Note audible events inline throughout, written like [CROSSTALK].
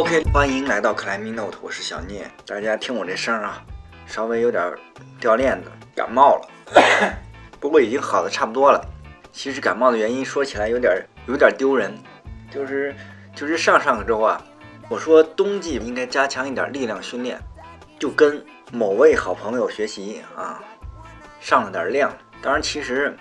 OK，欢迎来到克莱米 Note，我是小聂。大家听我这声啊，稍微有点掉链子，感冒了，[LAUGHS] 不过已经好的差不多了。其实感冒的原因说起来有点有点丢人，就是就是上上个周啊，我说冬季应该加强一点力量训练，就跟某位好朋友学习啊，上了点量。当然其实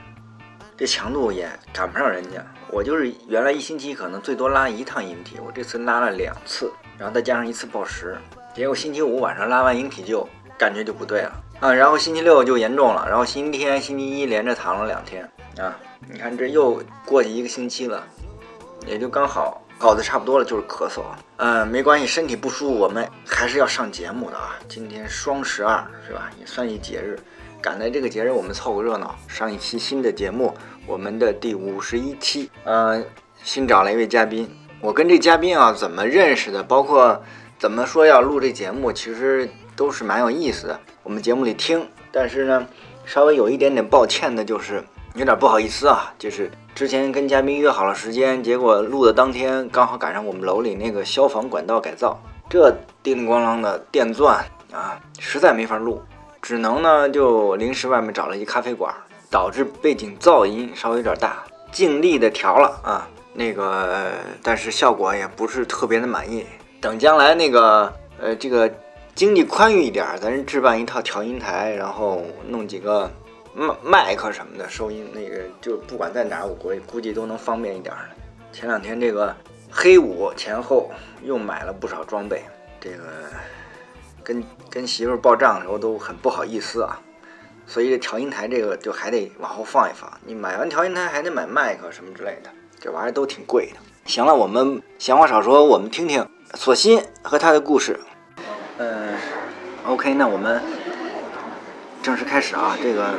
这强度也赶不上人家。我就是原来一星期可能最多拉一趟引体，我这次拉了两次，然后再加上一次暴食，结果星期五晚上拉完引体就感觉就不对了啊，然后星期六就严重了，然后星期天、星期一连着躺了两天啊，你看这又过去一个星期了，也就刚好好的差不多了，就是咳嗽啊，嗯，没关系，身体不舒服，我们还是要上节目的啊，今天双十二是吧，也算一节日。赶在这个节日，我们凑个热闹，上一期新的节目，我们的第五十一期，呃，新找了一位嘉宾。我跟这嘉宾啊，怎么认识的？包括怎么说要录这节目，其实都是蛮有意思的。我们节目里听，但是呢，稍微有一点点抱歉的，就是有点不好意思啊，就是之前跟嘉宾约好了时间，结果录的当天刚好赶上我们楼里那个消防管道改造，这叮铃咣啷的电钻啊，实在没法录。只能呢，就临时外面找了一咖啡馆，导致背景噪音稍微有点大，尽力的调了啊，那个但是效果也不是特别的满意。等将来那个呃这个经济宽裕一点，咱置办一套调音台，然后弄几个麦麦克什么的收音，那个就不管在哪，我估计估计都能方便一点。前两天这个黑五前后又买了不少装备，这个。跟跟媳妇报账的时候都很不好意思啊，所以这调音台这个就还得往后放一放。你买完调音台还得买麦克什么之类的，这玩意儿都挺贵的。行了，我们闲话少说，我们听听索鑫和他的故事。嗯，OK，那我们正式开始啊。这个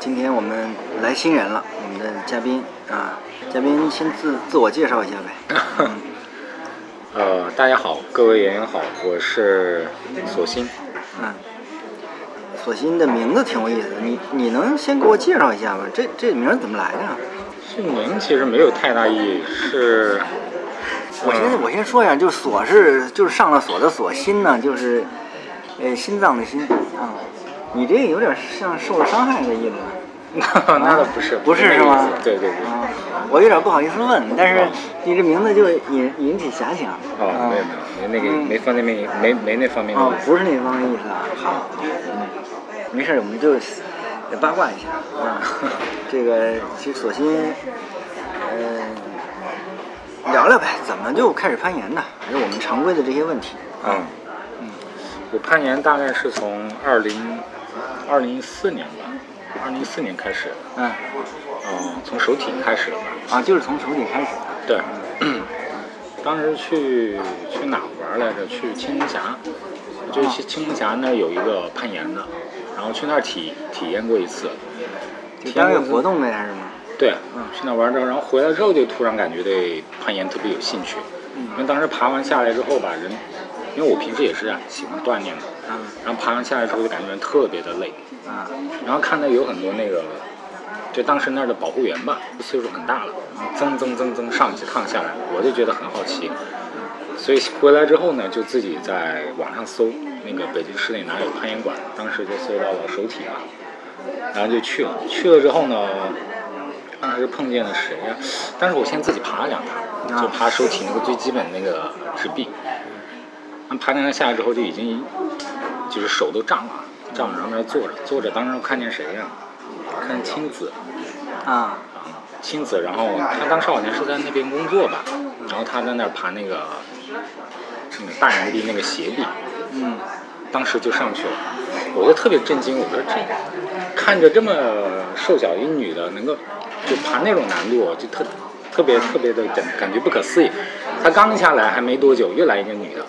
今天我们来新人了，我们的嘉宾啊，嘉宾先自自我介绍一下呗。[LAUGHS] 呃，大家好，各位演员好，我是索鑫。嗯，索鑫的名字挺有意思的，你你能先给我介绍一下吗？这这名怎么来的？这名其实没有太大意义，是。[LAUGHS] 我先我先说一下，就锁是就是上了锁的锁，心呢就是呃心脏的心啊。你这有点像受了伤害的意思。[LAUGHS] 那那倒不是，不是是吗？对对对。我有点不好意思问，但是你这名字就引引起遐想。哦，没有没有，没那个没方面没没没那方面的意思。不是那方面意思啊。好，嗯，没事，我们就八卦一下啊。这个其实索性，呃，聊聊呗，怎么就开始攀岩的？还是我们常规的这些问题。嗯嗯，我攀岩大概是从二零二零一四年吧。二零一四年开始，嗯，嗯，从手体开始的吧？啊，就是从手体开始。对，当时去去哪玩来着？去青龙峡，就去青龙峡那儿有一个攀岩的，然后去那儿体体验过一次。体验个活动呗，还是吗？对，嗯，去那玩之后，然后回来之后就突然感觉对攀岩特别有兴趣。嗯。因为当时爬完下来之后吧，人，因为我平时也是喜欢锻炼的。嗯。然后爬完下来之后就感觉人特别的累。啊，然后看到有很多那个，就当时那儿的保护员吧，岁数很大了，增增增增上几趟下来，我就觉得很好奇，所以回来之后呢，就自己在网上搜那个北京市内哪有攀岩馆，当时就搜到了首体嘛，然后就去了，去了之后呢，当时碰见了谁呀？但是我先自己爬了两趟，就爬首体那个最基本那个直臂，爬两趟下来之后就已经就是手都胀了。胀了，然后在那坐着，坐着，当时看见谁呀？看见青子，啊，青子，然后他当时好像是在那边工作吧，然后他在那儿爬那个，那个大岩壁那个斜壁，嗯，当时就上去了，我就特别震惊，我说这看着这么瘦小一女的，能够就爬那种难度，就特特别特别的感感觉不可思议。她刚下来还没多久，又来一个女的。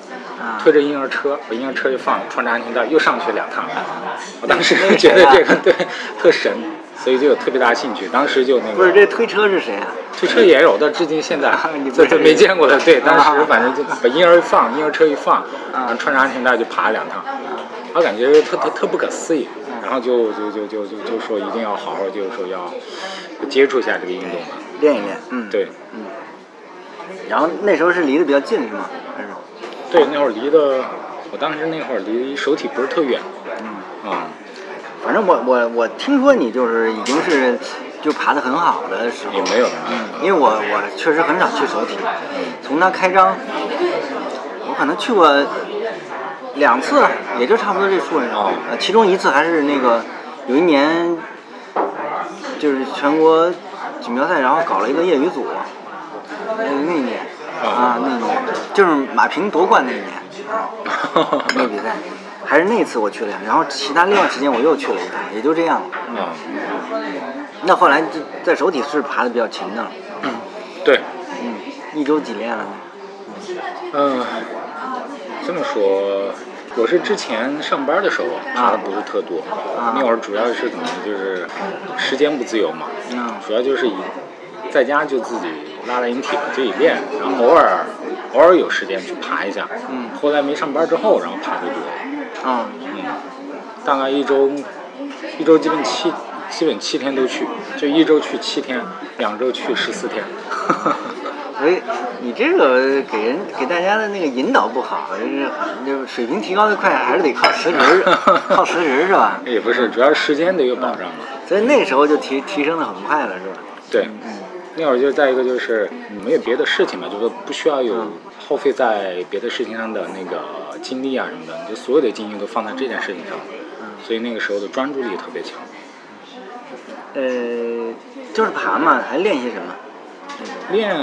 推着婴儿车，把婴儿车一放，穿着安全带又上去两趟。我当时就觉得这个对特神，所以就有特别大兴趣。当时就那个不是这推车是谁啊？推车也有，但至今现在 [LAUGHS] 这这没见过的。对，当时反正就把婴儿一放，婴儿车一放，然后穿着安全带就爬了两趟，我感觉特特特不可思议。然后就就就就就就说一定要好好，就是说要接触一下这个运动嘛，练一练。嗯，对，嗯。然后那时候是离得比较近是吗？还是？对，那会儿离的，我当时那会儿离手体不是特远，嗯，啊、反正我我我听说你就是已经是就爬得很好的时候，也没有嗯，因为我我确实很少去首体，从它开张，我可能去过两次，也就差不多这数量。哦呃，其中一次还是那个有一年，就是全国锦标赛，然后搞了一个业余组，那那一年啊，那一年就是马平夺冠那一年，那个比赛。还是那次我去了，然后其他另外时间我又去了一趟，也就这样。啊、那后来就在首体是爬的比较勤的了，对，嗯，一周几练了呢？嗯、这么说，我是之前上班的时候爬的不是特多，啊那会儿主要是怎么就是时间不自由嘛，嗯主要就是以在家就自己拉拉引体自己练，然后偶尔偶尔有时间去爬一下，嗯。后来没上班之后，然后爬的多，啊，嗯，大概一周一周基本七基本七天都去，就一周去七天，两周去十四天。[LAUGHS] 所以你这个给人给大家的那个引导不好，就是就水平提高的快，还是得靠辞职，[LAUGHS] 靠辞职是吧？也不是，主要是时间得有保障嘛。所以那时候就提提升的很快了，是吧？对，那会儿就再一个就是你没有别的事情嘛，就是不需要有耗费在别的事情上的那个精力啊什么的，你就所有的精力都放在这件事情上，所以那个时候的专注力特别强。呃，就是爬嘛，还练些什么？练，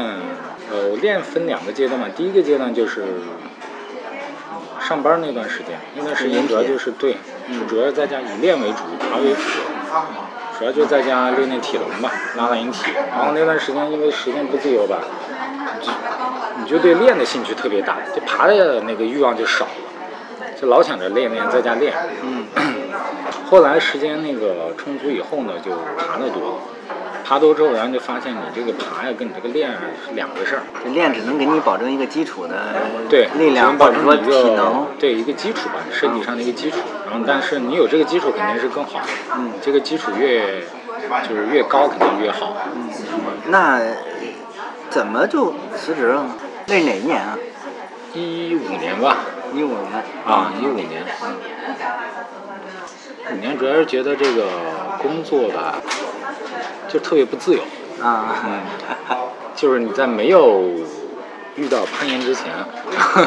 呃，我练分两个阶段嘛，第一个阶段就是上班那段时间，那段时间主要就是对，是主要在家以练为主，爬为辅，主要就在家练练体能吧，拉拉引体。然后那段时间因为时间不自由吧，你就对练的兴趣特别大，就爬的那个欲望就少了，就老想着练练，在家练。嗯，[CLEARS THROAT] 后来时间那个充足以后呢，就爬的多了。爬多之后，然后就发现你这个爬呀跟你这个练啊是两回事儿。这练只能给你保证一个基础的对，力量，保证一个体能。对一个基础吧，身体上的一个基础。然后，但是你有这个基础肯定是更好的。嗯这个基础越就是越高，肯定越好。嗯那怎么就辞职了呢？那是哪一年啊？一五年吧，一五年。啊，一五年。五年主要是觉得这个工作吧，就特别不自由。啊，就是你在没有遇到攀岩之前，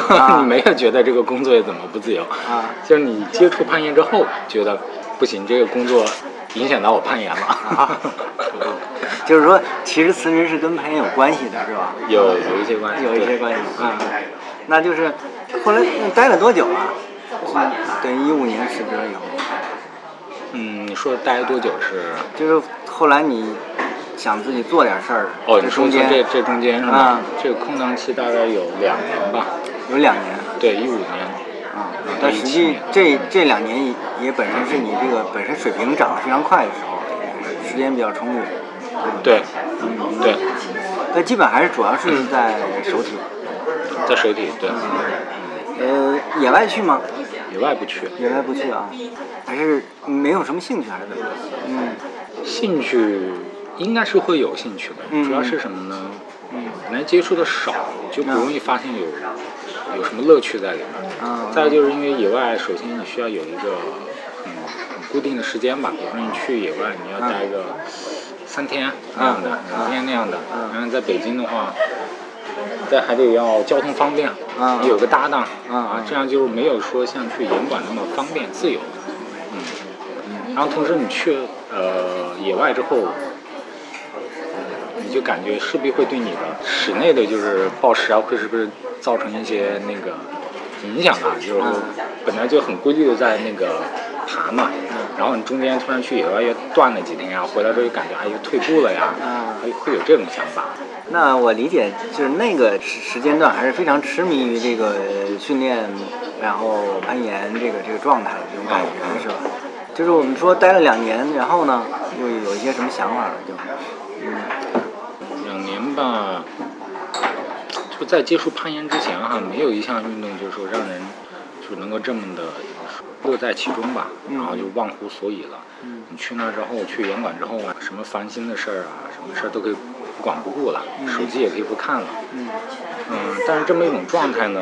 啊 [LAUGHS] 你没有觉得这个工作怎么不自由啊就是你接触攀岩之后，觉得不行，这个工作影响到我攀岩了。啊 [LAUGHS] 就是说，其实辞职是跟攀岩有关系的，是吧？有有一些关系，对有一些关系啊。那就是后来你待了多久啊？对，一五年辞职了以后，嗯，你说待了多久是？就是后来你想自己做点事儿，哦，这中间这这中间是吧？啊这个空档期大概有两年吧，有两年对，一五年。啊。但实际这这两年也也本身是你这个本身水平涨得非常快的时候，时间比较充裕。对，嗯，对，那基本还是主要是在手体。在手体，对，呃，野外去吗？野外不去。野外不去啊，还是没有什么兴趣，还是怎么着？嗯兴趣应该是会有兴趣的，嗯主要是什么呢？嗯本来接触的少，就不容易发现有有什么乐趣在里面。啊，再就是因为野外，首先你需要有一个很很固定的时间吧，比如说你去野外，你要待个三天那样的，两天那样的。嗯然后在北京的话，再还得要交通方便，有个搭档嗯啊，这样就没有说像去严管那么方便自由。嗯，然后同时你去呃野外之后，你就感觉势必会对你的室内的就是暴食啊，会是不是造成一些那个影响啊？就是本来就很规律的在那个爬嘛，然后你中间突然去野外又断了几天呀，回来之后就感觉哎又退步了呀，嗯。会会有这种想法。那我理解就是那个时时间段还是非常痴迷于这个训练，然后攀岩这个这个状态的这种感觉是吧？就是我们说待了两年，然后呢又有一些什么想法了就，嗯。两年吧，就在接触攀岩之前哈，没有一项运动就是说让人就能够这么的乐在其中吧，嗯然后就忘乎所以了。嗯你去那之后，去严管之后啊，什么烦心的事儿啊，什么事儿都可以不管不顾了，手机也可以不看了。嗯嗯，但是这么一种状态呢，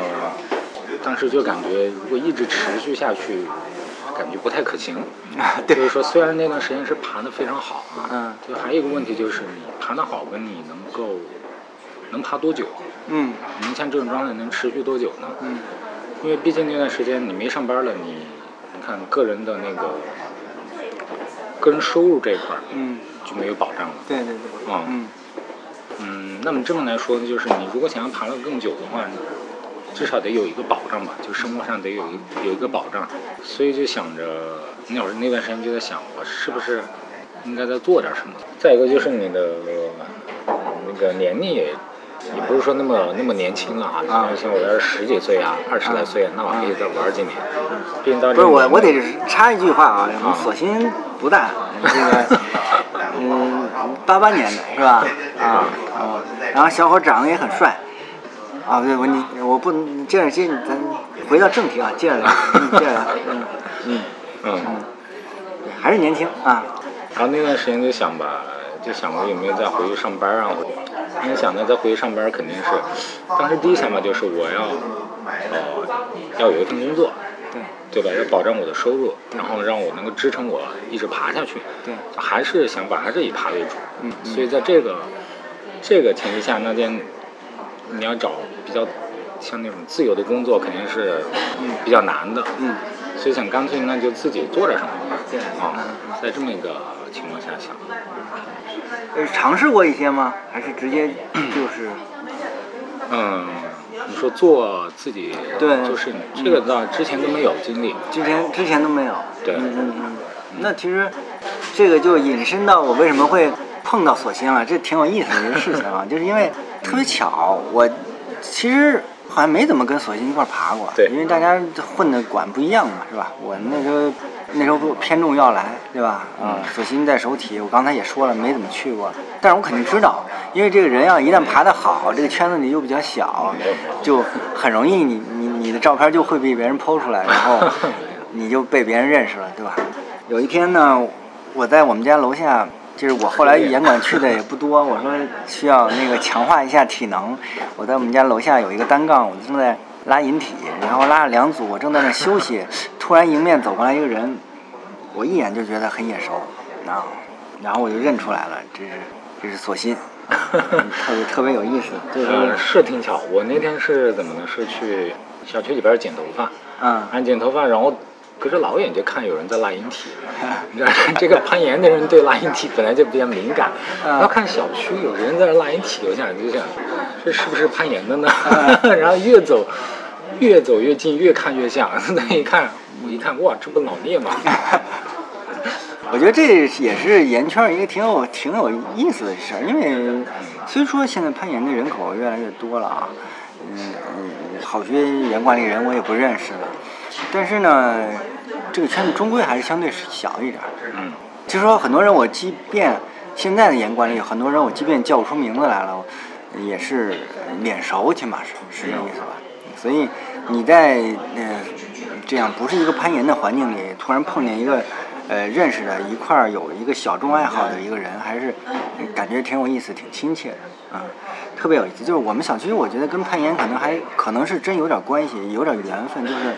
当时就感觉如果一直持续下去，感觉不太可行。啊，就是说，虽然那段时间是爬得非常好啊，嗯，就还有一个问题就是你爬得好跟你能够能爬多久，嗯您像这种状态能持续多久呢？嗯因为毕竟那段时间你没上班了，你你看个人的那个个人收入这一块儿嗯，就没有保障了。对对对，啊嗯嗯，那么这么来说呢，就是你如果想要爬得更久的话，至少得有一个保障吧，就生活上得有一有一个保障。所以就想着，那会儿那段时间就在想，我是不是应该再做点什么？再一个就是你的呃那个年龄也也不是说那么那么年轻了啊，啊像我要是十几岁啊，二十来岁啊，那我可以再玩几年。毕竟到不是我，我得插一句话啊，我啊索性不大，这个，[LAUGHS] 嗯，八八年的是吧？啊啊，然后小伙长得也很帅，啊，对我你我不能接着接你咱回到正题啊，接着聊，嗯接着聊，嗯 [LAUGHS] 嗯，嗯。还是年轻啊，然后那段时间就想吧，就想过有没有再回去上班啊？因为想着再回去上班肯定是，当时第一想法就是我要，呃，要有一份工作，对对吧？要保障我的收入，然后让我能够支撑我一直爬下去。对，还是想法还是以爬为主。嗯嗯所以在这个这个前提下，那件你要找比较像那种自由的工作，肯定是比较难的。嗯，所以想干脆那就自己做点什么吧。对啊嗯，在这么一个情况下想，呃尝试过一些吗？还是直接就是嗯，你说做自己对做事情，这个倒之前都没有经历。之前之前都没有。对嗯嗯嗯。那其实这个就引申到我为什么会碰到索性了，这挺有意思的一个事情啊，[LAUGHS] 就是因为特别巧，我其实好像没怎么跟索性一块儿爬过，对因为大家混的馆不一样嘛，是吧？我那时候那时候不偏重要来，对吧？嗯、索性在首体，我刚才也说了，没怎么去过，但是我肯定知道，因为这个人要，一旦爬得好，这个圈子里又比较小，就很容易你你你的照片就会被别人剖出来，然后 [LAUGHS] 你就被别人认识了，对吧？有一天呢，我在我们家楼下，就是我后来严管去的也不多，我说需要那个强化一下体能，我在我们家楼下有一个单杠，我正在拉引体，然后拉了两组，我正在那休息，突然迎面走过来一个人，我一眼就觉得很眼熟，然后然后我就认出来了，这是这是索心，[LAUGHS] 特别特别有意思，就是呃，是挺巧。我那天是怎么呢？是去小区里边剪头发，嗯按剪头发，然后隔着老远就看有人在拉引体。你知道，这个攀岩的人对拉引体本来就比较敏感。嗯然后看小区有人在那拉引体，我想就想，这是不是攀岩的呢？嗯 [LAUGHS] 然后越走越走越近，越看越像。[LAUGHS] 那一看，我一看，哇，这不老聂吗？[LAUGHS] 我觉得这也是岩圈一个挺有挺有意思的事儿，因为虽说现在攀岩的人口越来越多了啊，嗯嗯，好些岩管理人我也不认识了，但是呢，这个圈子终归还是相对小一点儿。嗯，就说很多人，我即便现在的严管理，很多人我即便叫不出名字来了，也是脸熟，起码是是这意思吧。所以你在呃这样不是一个攀岩的环境里，突然碰见一个呃认识的一块儿有一个小众爱好的一个人，还是感觉挺有意思、挺亲切的啊、特别有意思。就是我们小区，我觉得跟攀岩可能还可能是真有点关系，有点缘分，就是。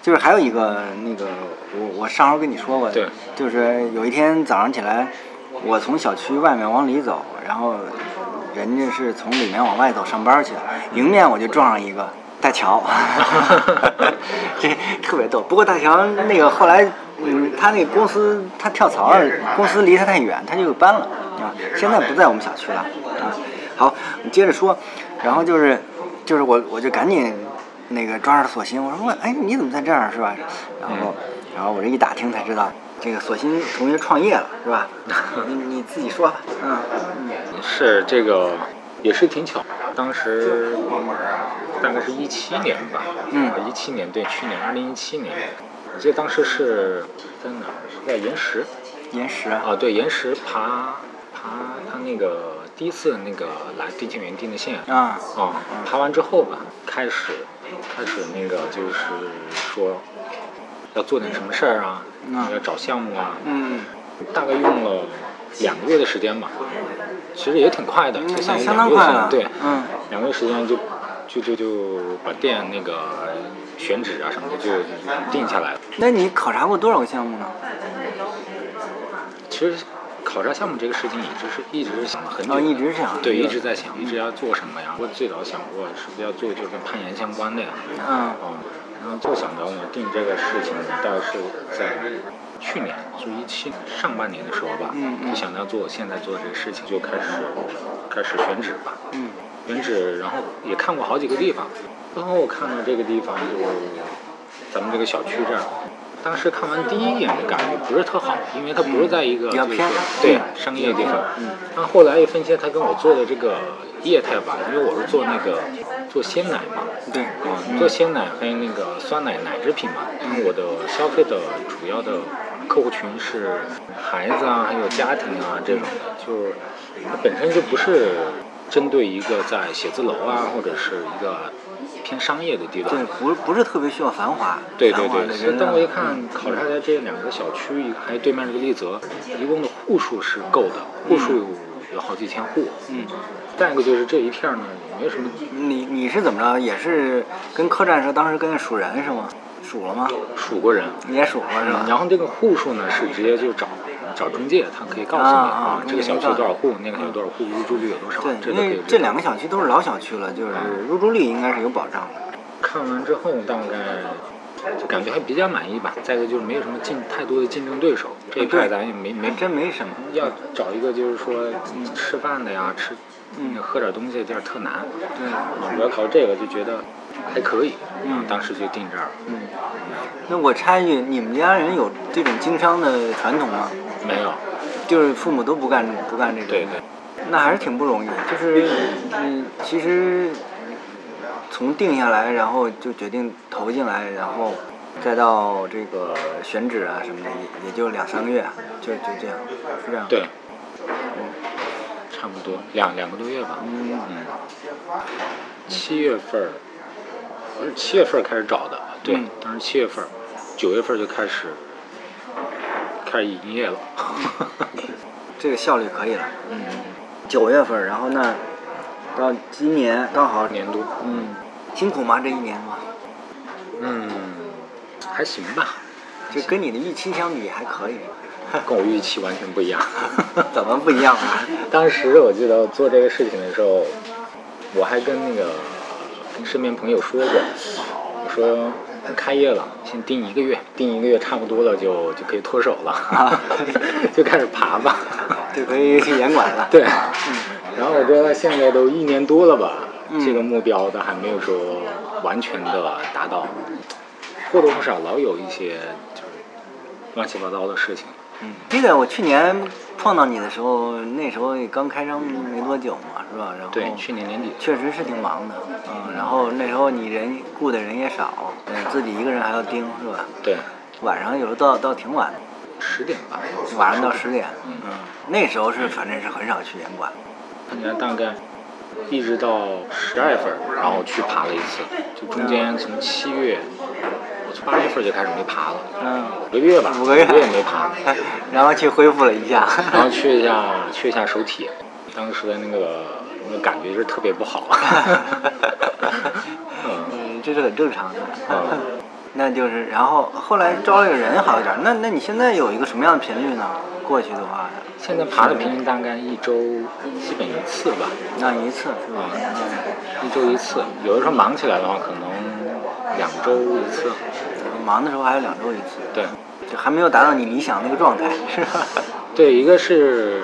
就是还有一个那个，我我上回跟你说过，对，就是有一天早上起来，我从小区外面往里走，然后人家是从里面往外走上班去，迎面我就撞上一个大乔，[LAUGHS] 这特别逗。不过大乔那个后来，嗯，他那个公司他跳槽了，公司离他太远，他就搬了啊，现在不在我们小区了啊。好，你接着说，然后就是就是我我就赶紧。那个抓着索性，我说问，哎，你怎么在这儿是吧？然后，然后我这一打听才知道，这个索性同学创业了是吧？[LAUGHS] 你你自己说吧，嗯。嗯是这个也是挺巧，当时大概是一七年吧，嗯。一七年对，去年二零一七年，我记得当时是在哪儿？是在岩石。岩石。啊，对，岩石爬爬他那个第一次那个来地勤园定的线。啊。哦，爬完之后吧，开始开始那个就是说要做点什么事儿啊，嗯要找项目啊，嗯，大概用了两个月的时间吧，其实也挺快的，那就相两个月当快了，对，嗯两个月时间就就就就把店那个选址啊什么的就定下来了。那你考察过多少个项目呢？其实考察项目这个事情一直是一直是想了很久一直想对，一直在想，一直要做什么呀？我最早想过是不是要做就跟攀岩相关的呀？嗯嗯，然后就想到我，定这个事情大概是在去年，就一七上半年的时候吧，嗯嗯就想到做现在做这个事情，就开始开始选址吧，嗯选址，然后也看过好几个地方，然后我看到这个地方就咱们这个小区这儿。当时看完第一眼的感觉不是特好，因为它不是在一个对嗯商业地方。嗯然后后来一分析，他跟我做的这个业态吧，因为我是做那个做鲜奶嘛，对，嗯，做鲜奶还有那个酸奶奶制品嘛，因为我的消费的主要的客户群是孩子啊，还有家庭啊这种的，就是它本身就不是针对一个在写字楼啊，或者是一个偏商业的地段对，。不不是特别需要繁华，对对对，繁华的所以当我一看考察的这两个小区，一个还有对面这个丽泽，一共的户数是够的，户数有好几千户。嗯，再一个就是这一片儿呢，也没有什么你你是怎么着？也是跟客栈似的，当时跟着数人是吗？数了吗？数过人，你也数过是吧？然后这个户数呢是直接就找找中介，他可以告诉你啊啊这个小区有多少户，那个小区有多少户，入住率有多少，对，因这都可以为。这两个小区都是老小区了，就是入住率应该是有保障的。看完之后大概就感觉还比较满意吧。再一个就是没有什么竞太多的竞争对手，这一块咱也没没真没什么。要找一个就是说吃饭的呀，吃嗯喝点东西的地儿特难。对，啊，我要考虑这个就觉得还可以，嗯当时就定这儿了。嗯。那我插一句，你们家人有这种经商的传统吗？没有，就是父母都不干不干这个。对对。那还是挺不容易。就是嗯，其实从定下来，然后就决定投进来，然后再到这个选址啊什么的，也也就两三个月，就就这样，是这样。对，差不多两两个多月吧。嗯嗯，七月份儿，我是七月份儿开始找的，对嗯，当时七月份儿，九月份儿就开始开始营业了。[LAUGHS] 这个效率可以了。嗯。九月份，然后那，到今年刚好。年度，嗯。辛苦吗？这一年吗？嗯，还行吧，就跟你的预期相比还可以。跟我预期完全不一样。[LAUGHS] 怎么不一样啊？[LAUGHS] 当时我记得做这个事情的时候，我还跟那个跟身边朋友说过，我说开业了，先盯一个月，盯一个月差不多了就就可以脱手了，[LAUGHS] 啊就开始爬吧。[LAUGHS] 就可以去严管了。[LAUGHS] 对，然后我觉得现在都一年多了吧，嗯这个目标都还没有说完全的达到，或多或少老有一些就是乱七八糟的事情。嗯，记得我去年碰到你的时候，那时候也刚开张没多久嘛，是吧？然后对，去年年底。确实是挺忙的，嗯，然后那时候你人雇的人也少，嗯，自己一个人还要盯，是吧？对。晚上有时候到到挺晚的，十点吧，晚上到十点，嗯，那时候是反正是很少去严管，你看大概一直到十二月份，然后去爬了一次，就中间从七月，我从八月份就开始没爬了，嗯，五个月吧，五个月也没爬，[LAUGHS] 然后去恢复了一下，[LAUGHS] 然后去一下去一下手体，当时的那个那个感觉是特别不好，[LAUGHS] 嗯嗯，这是很正常的。嗯，那就是，然后后来招了个人好一点。那那你现在有一个什么样的频率呢？过去的话，现在爬的频率大概一周基本一次吧，那一次是吧？一周一次，有的时候忙起来的话，可能两周一次，嗯忙的时候还有两周一次，对。就还没有达到你理想那个状态，是吧？[LAUGHS] 对，一个是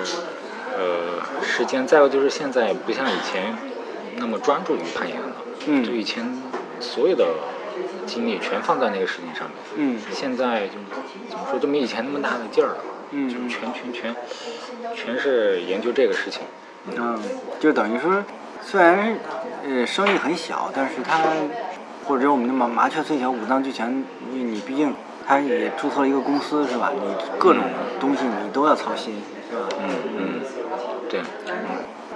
呃时间，再有就是现在不像以前那么专注于攀岩了，嗯。就以前所有的精力全放在那个事情上面，嗯。现在就怎么说就没以前那么大的劲儿了，嗯。就全全全全是研究这个事情，嗯，就等于说，虽然呃生意很小，但是它或者我们的麻麻雀虽小，五脏俱全，因为你毕竟他也注册了一个公司，是吧？你各种东西你都要操心，是吧？嗯嗯，对，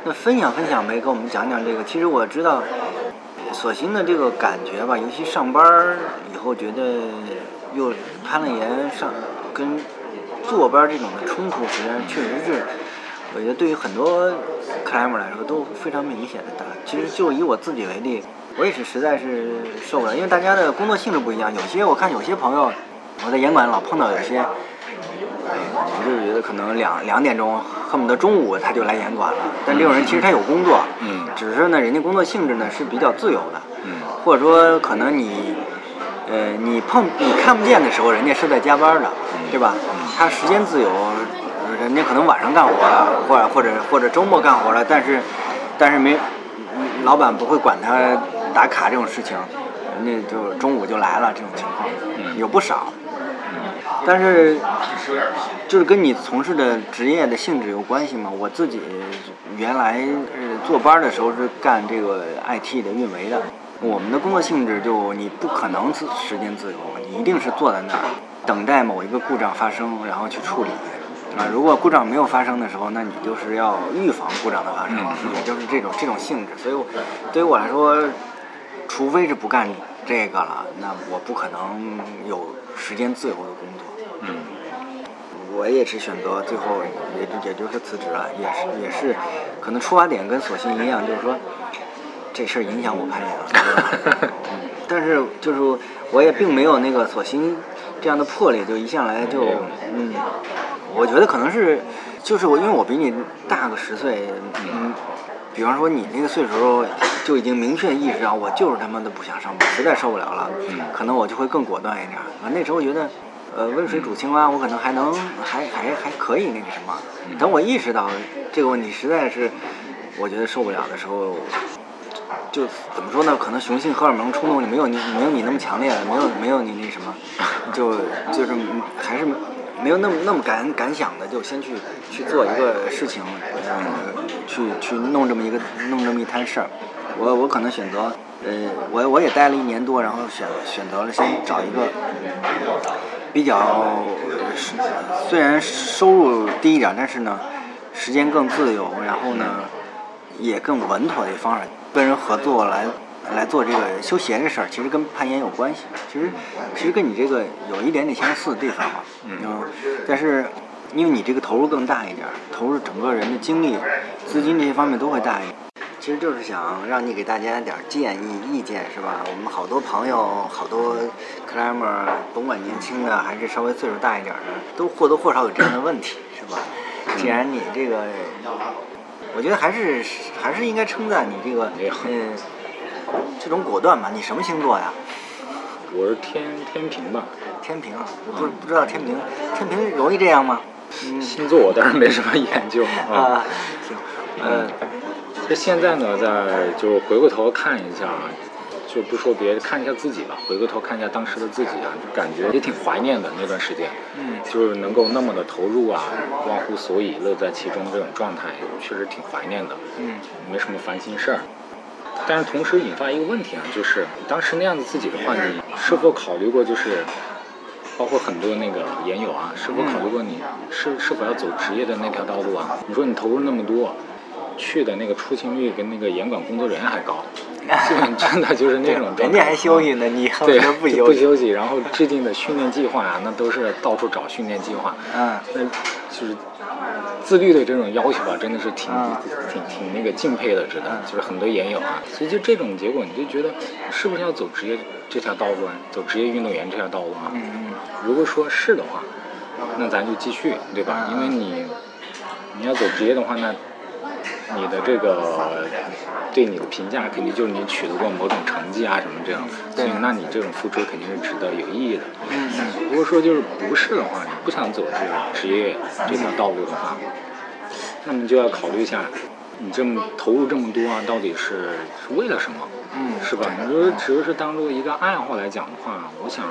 那分享分享呗，跟我们讲讲这个。其实我知道，索性的这个感觉吧，尤其上班儿以后，觉得又攀了岩上跟坐班儿这种的冲突，实际上确实是，我觉得对于很多 climber 来说都非常明显的大。其实就以我自己为例，我也是实在是受不了，因为大家的工作性质不一样。有些我看有些朋友，我在严管老碰到有些，我就是觉得可能两两点钟恨不得中午他就来严管了。但这种人其实他有工作，嗯只是呢人家工作性质呢是比较自由的，嗯或者说可能你，呃你碰你看不见的时候，人家是在加班的，对吧？他时间自由，呃人家可能晚上干活了，或者或者或者周末干活了，但是但是没，嗯老板不会管他打卡这种事情，人家就中午就来了这种情况，嗯有不少。但是就是跟你从事的职业的性质有关系嘛。我自己原来呃坐班的时候是干这个 IT 的运维的，我们的工作性质就你不可能自时间自由，你一定是坐在那儿等待某一个故障发生，然后去处理。啊，如果故障没有发生的时候，那你就是要预防故障的发生，也就是这种这种性质。所以我，对于我来说，除非是不干这个了，那我不可能有时间自由的工作。嗯我也是选择最后也就也就是辞职了，也是也是，可能出发点跟索性一样，就是说这事儿影响我攀岩了，对吧 [LAUGHS] 嗯，但是就是我也并没有那个索性这样的魄力，就一向来就嗯，我觉得可能是就是我因为我比你大个十岁，嗯。比方说你那个岁数就已经明确意识到我就是他妈的不想上班，实在受不了了，可能我就会更果断一点。啊，那时候觉得，呃，温水煮青蛙，我可能还能还还还可以那个什么。等我意识到这个问题实在是，我觉得受不了的时候，就怎么说呢？可能雄性荷尔蒙冲动就没有你没有你那么强烈了，没有没有你那什么，[LAUGHS] 就就是还是没有那么那么敢敢想的，就先去去做一个事情，呃，去去弄这么一个弄这么一摊事儿。我我可能选择，呃，我我也待了一年多，然后选选择了先找一个比较虽然收入低一点，但是呢时间更自由，然后呢也更稳妥的方式，跟人合作来来做这个修鞋这事儿，其实跟攀岩有关系。其实其实跟你这个有一点点相似的地方嘛，嗯，但是因为你这个投入更大一点，投入整个人的精力、资金这些方面都会大一点。其实就是想让你给大家点儿建议、意见，是吧？我们好多朋友、好多 climber，甭管年轻的还是稍微岁数大一点儿的，都或多或少有这样的问题，是吧？既然你这个，我觉得还是还是应该称赞你这个，嗯，这种果断吧。你什么星座呀？我是天天平吧，天平啊，我不不知道天平，天平容易这样吗？嗯星座我倒是没什么研究 [LAUGHS] 啊，行，呃，这现在呢，在就回过头看一下，就不说别的，看一下自己吧。回过头看一下当时的自己啊，就感觉也挺怀念的那段时间。嗯就是能够那么的投入啊，忘乎所以，乐在其中这种状态，确实挺怀念的。嗯没什么烦心事儿。但是同时引发一个问题啊，就是当时那样子自己的话，你是否考虑过，就是包括很多那个研友啊，是否考虑过你是是否要走职业的那条道路啊？你说你投入那么多，去的那个出勤率跟那个严管工作人员还高，基本真的就是那种状态人家还休息呢，你对得不不休息。休息，然后制定的训练计划啊，那都是到处找训练计划。嗯那就是自律的这种要求吧，真的是挺、嗯挺挺那个敬佩的，真的，就是很多研友啊，所以就这种结果，你就觉得是不是要走职业这条道路啊，走职业运动员这条道路啊？嗯嗯如果说是的话，那咱就继续，对吧？因为你你要走职业的话，那你的这个对你的评价肯定就是你取得过某种成绩啊什么这样，所以那你这种付出肯定是值得有意义的。嗯嗯如果说就是不是的话，你不想走这个职业这条道路的话，那么就要考虑一下，你这么投入这么多啊，到底是是为了什么？嗯是吧？你说只是当做一个爱好来讲的话，我想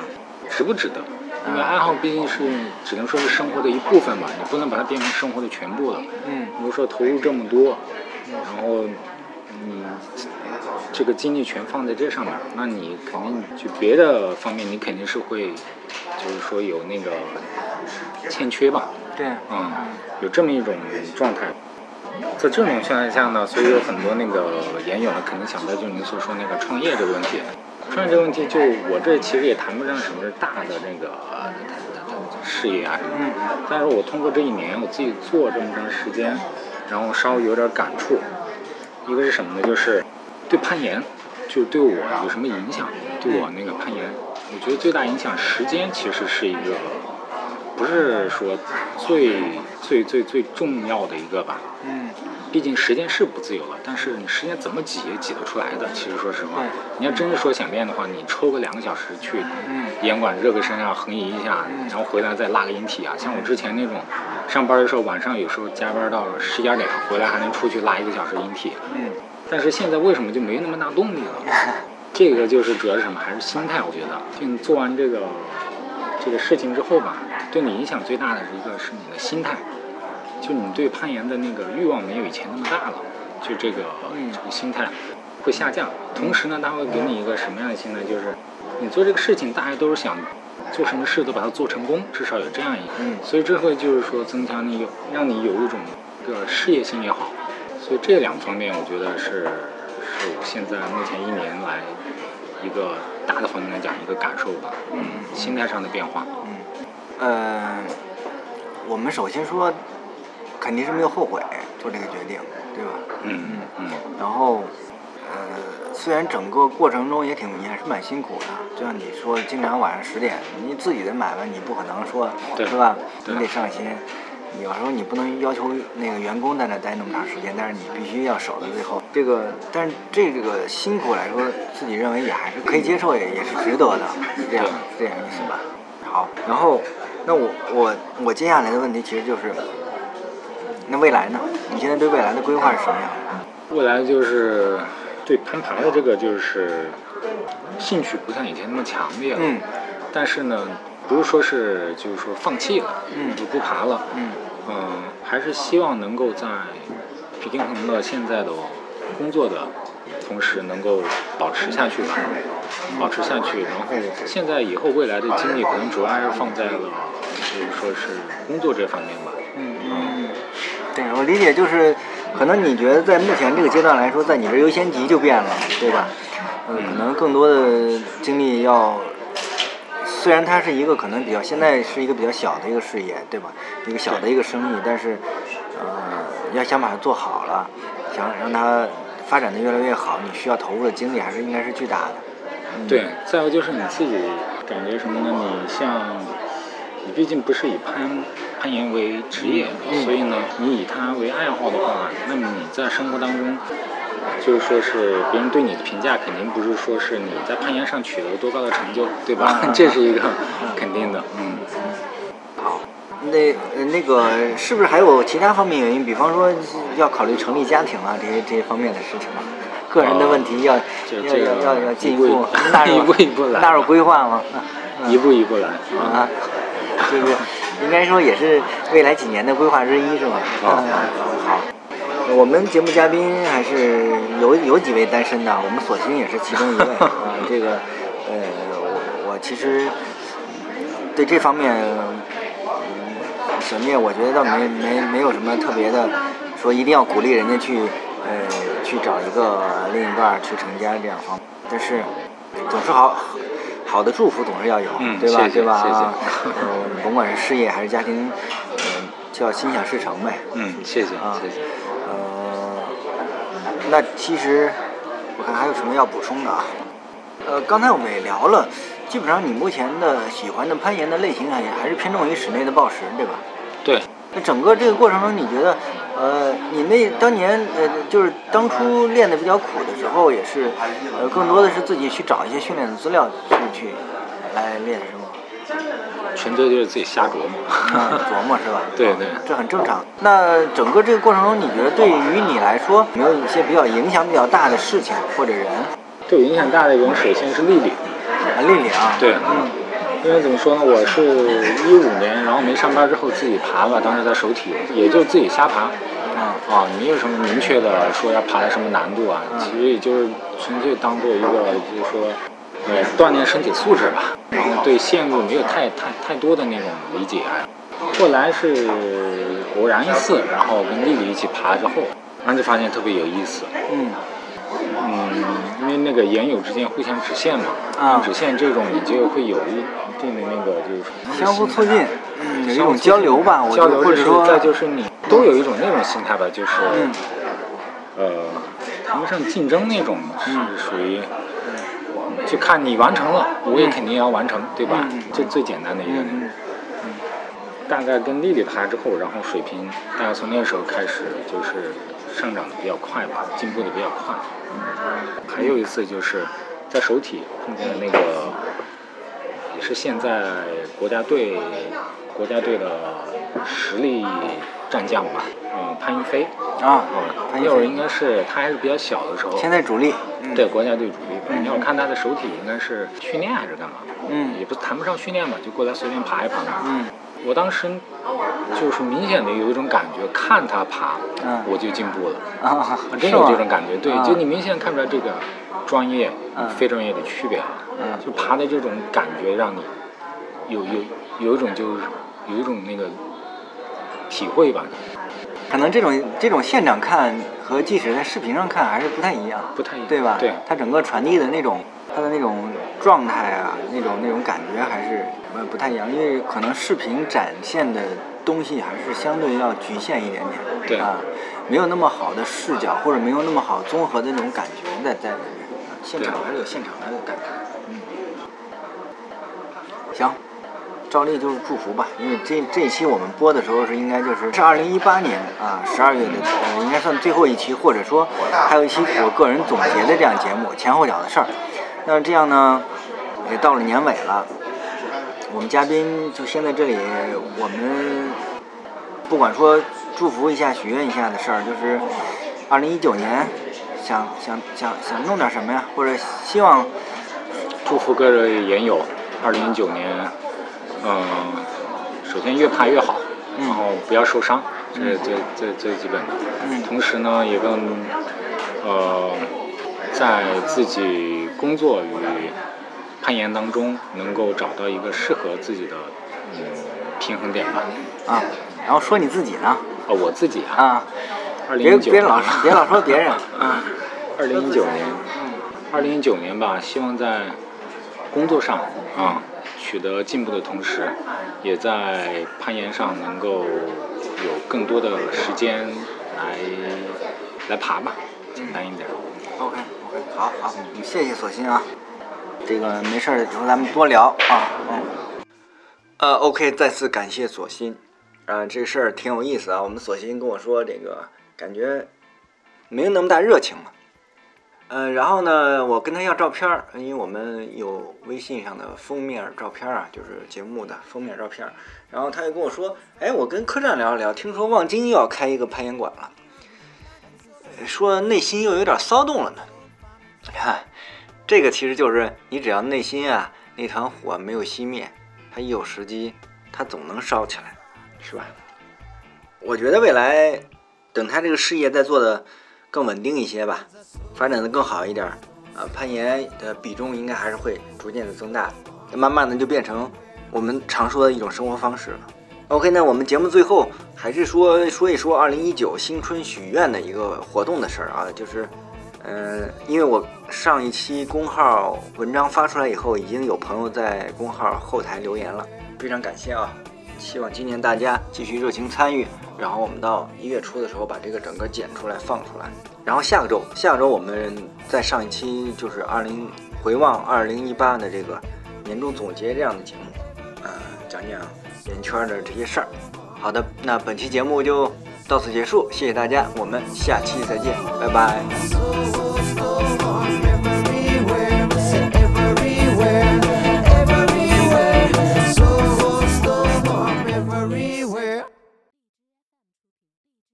值不值得？因为爱好毕竟是只能说是生活的一部分吧，你不能把它变成生活的全部了。嗯比如果说投入这么多，然后你这个精力全放在这上面，那你肯定就别的方面你肯定是会，就是说有那个欠缺吧，对，嗯，有这么一种状态。在这种情况下呢，所以有很多那个研友呢，肯定想到就是您所说那个创业这个问题。创业这个问题，就我这其实也谈不上什么大的那个事业啊什么的，但是我通过这一年我自己做这么长时间，然后稍微有点感触。一个是什么呢？就是对攀岩，就对我有什么影响？对我那个攀岩，我觉得最大影响时间其实是一个，不是说最最最最重要的一个吧。嗯毕竟时间是不自由了，但是你时间怎么挤也挤得出来的。其实说实话，你要真是说想练的话，你抽个两个小时去嗯严管热个身啊，横移一下，然后回来再拉个引体啊。像我之前那种上班的时候，晚上有时候加班到十一二点，回来还能出去拉一个小时引体。嗯但是现在为什么就没那么大动力了？[LAUGHS] 这个就是主要是什么？还是心态。我觉得，就你做完这个这个事情之后吧，对你影响最大的一个是你的心态，就你对攀岩的那个欲望没有以前那么大了，就这个、嗯这个心态会下降。同时呢，它会给你一个什么样的心态？就是你做这个事情，大家都是想做什么事都把它做成功，至少有这样一个。嗯所以这会就是说增强你有让你有一种这个事业心也好，所以这两方面我觉得是是我现在目前一年来一个大的方面来讲一个感受吧，嗯，心态上的变化，嗯，呃，我们首先说，肯定是没有后悔做这个决定，对吧？嗯嗯嗯然后，呃，虽然整个过程中也挺也是蛮辛苦的，就像你说的，经常晚上十点，你自己的买卖你不可能说，对是吧？你得上心。有时候你不能要求那个员工在那待那么长时间，但是你必须要守到最后。这个，但是这个辛苦来说，自己认为也还是可以接受，也也是值得的，是这样，是这样意思吧？好，然后，那我我我接下来的问题其实就是，那未来呢？你现在对未来的规划是什么样的？未来就是对攀爬的这个就是兴趣不像以前那么强烈了，嗯但是呢，不是说是就是说放弃了，嗯就不爬了，嗯嗯，还是希望能够在平衡了现在的工作的同时，能够保持下去吧，保持下去。然后现在以后未来的精力可能主要还是放在了，就是说是工作这方面吧。嗯嗯嗯，对我理解就是，可能你觉得在目前这个阶段来说，在你这优先级就变了，对吧？嗯，可能更多的精力要，虽然它是一个可能比较现在是一个比较小的一个事业，对吧？一个小的一个生意，但是，呃，要想把它做好了，想让它发展的越来越好，你需要投入的精力还是应该是巨大的。嗯、对，再有就是你自己感觉什么呢？你像，你毕竟不是以攀攀岩为职业，嗯所以呢，你以它为爱好的话，那么你在生活当中，就是说是别人对你的评价，肯定不是说是你在攀岩上取得了多高的成就，对吧？嗯 [LAUGHS] 这是一个肯定的，嗯。好，那呃那个是不是还有其他方面原因？比方说要考虑成立家庭啊，这些这些方面的事情吗？个人的问题要、要要要要进一一步步纳入一步一步来 [LAUGHS] 纳入规划吗？一步一步来啊。[LAUGHS] 啊，就是应该说也是未来几年的规划之一，是吧？好嗯好。我们节目嘉宾还是有有几位单身的，我们索性也是其中一位啊。这个，呃，我我其实对这方面，嗯，小聂，我觉得倒没没没有什么特别的，说一定要鼓励人家去，呃，去找一个另一半儿去成家这样方面。但是，总是好好的祝福总是要有，嗯对吧？谢谢对吧？谢谢啊呃，[LAUGHS] 甭管是事业还是家庭，呃，就要心想事成呗。嗯，谢谢啊谢谢。呃，那其实我看还有什么要补充的啊？呃，刚才我们也聊了，基本上你目前的喜欢的攀岩的类型还还是偏重于室内的暴石，对吧？对，那整个这个过程中，你觉得，呃，你那当年呃，就是当初练的比较苦的时候，也是，呃，更多的是自己去找一些训练的资料去去来练，是吗？纯粹就是自己瞎琢磨。啊 [LAUGHS] 琢磨是吧？[LAUGHS] 对对这很正常。那整个这个过程中，你觉得对于你来说，有没有一些比较影响比较大的事情或者人？对我影响大的人，首先是丽丽。啊，丽丽啊，对嗯因为怎么说呢，我是一五年，然后没上班之后自己爬吧，当时在首体，也就自己瞎爬。啊啊，没有什么明确的说要爬到什么难度啊，嗯其实也就是纯粹当做一个就是说，呃，锻炼身体素质吧。然后对线路没有太太太多的那种理解啊。后来是偶然一次，然后跟丽丽一起爬之后，然后就发现特别有意思。嗯嗯，因为那个岩友之间互相指线嘛，啊指线这种你就会有一定的那个就是说相互促进，嗯，有一种交流吧，或者说，再就是你都有一种那种心态吧，就是，嗯呃，谈不上竞争那种，是属于，就看你完成了，我也肯定要完成，对吧？嗯这最简单的一个。嗯大概跟丽丽谈之后，然后水平大概从那个时候开始就是上涨的比较快吧，进步的比较快。还有一次就是在首体碰见的那个，也是现在国家队国家队的实力战将吧，嗯，潘一飞。啊，嗯，潘一会儿应该是他还是比较小的时候。现在主力，嗯对国家队主力，你要看他的手体应该是训练还是干嘛？嗯也不谈不上训练吧，就过来随便爬一爬嘛。嗯我当时就是明显的有一种感觉，看他爬，嗯我就进步了，啊，啊真有这种感觉。对，啊就你明显看出来这个专业嗯非专业的区别了。嗯就爬的这种感觉，让你有有有一种就是有一种那个体会吧，可能这种这种现场看和即使在视频上看还是不太一样，不太一样对吧？对。它整个传递的那种它的那种状态啊，那种那种感觉还是呃不太一样，因为可能视频展现的东西还是相对要局限一点点，对。啊，没有那么好的视角或者没有那么好综合的那种感觉在在里面，啊现场还是有现场的感觉，嗯，行。照例就是祝福吧，因为这这一期我们播的时候是应该就是是二零一八年啊十二月的，呃，应该算最后一期，或者说还有一期我个人总结的这样节目前后脚的事儿。那这样呢，也到了年尾了，我们嘉宾就先在这里，我们不管说祝福一下、许愿一下的事儿，就是二零一九年想想想想弄点什么呀，或者希望祝福各位研友，二零一九年，嗯、首先越爬越好，嗯。然后不要受伤，这是最最最基本的。嗯。同时呢，也更呃，在自己工作与攀岩当中，能够找到一个适合自己的嗯平衡点吧。啊，然后说你自己呢？哦，我自己啊，啊，二零一九，别别老别老说别人。啊，[LAUGHS] 二零一九年，二零一九年吧，希望在工作上啊取得进步的同时，也在攀岩上能够有更多的时间来来爬吧，简单一点。OK OK，好好，谢谢索鑫啊，这个没事儿，以后咱们多聊啊，嗯。呃，OK，再次感谢索鑫，呃，这事儿挺有意思啊。我们索心跟我说，这个感觉没有那么大热情嘛。嗯，然后呢，我跟他要照片儿，因为我们有微信上的封面照片啊，就是节目的封面照片。然后他就跟我说，哎，我跟客栈聊一聊，听说望京又要开一个攀岩馆了，说内心又有点骚动了呢。你看，这个其实就是你只要内心啊那团火没有熄灭，它一有时机，它总能烧起来，是吧？我觉得未来等他这个事业再做的更稳定一些吧，发展的更好一点，啊，攀岩的比重应该还是会逐渐的增大，慢慢的就变成我们常说的一种生活方式了。OK，那我们节目最后还是说说一说二零一九新春许愿的一个活动的事儿啊，就是，嗯、因为我上一期公号文章发出来以后，已经有朋友在公号后台留言了，非常感谢啊！希望今年大家继续热情参与，然后我们到一月初的时候把这个整个剪出来放出来，然后下个周下个周我们再上一期就是二零回望二零一八的这个年终总结这样的节目，呃，讲讲演艺圈的这些事儿。好的，那本期节目就到此结束，谢谢大家，我们下期再见，拜拜。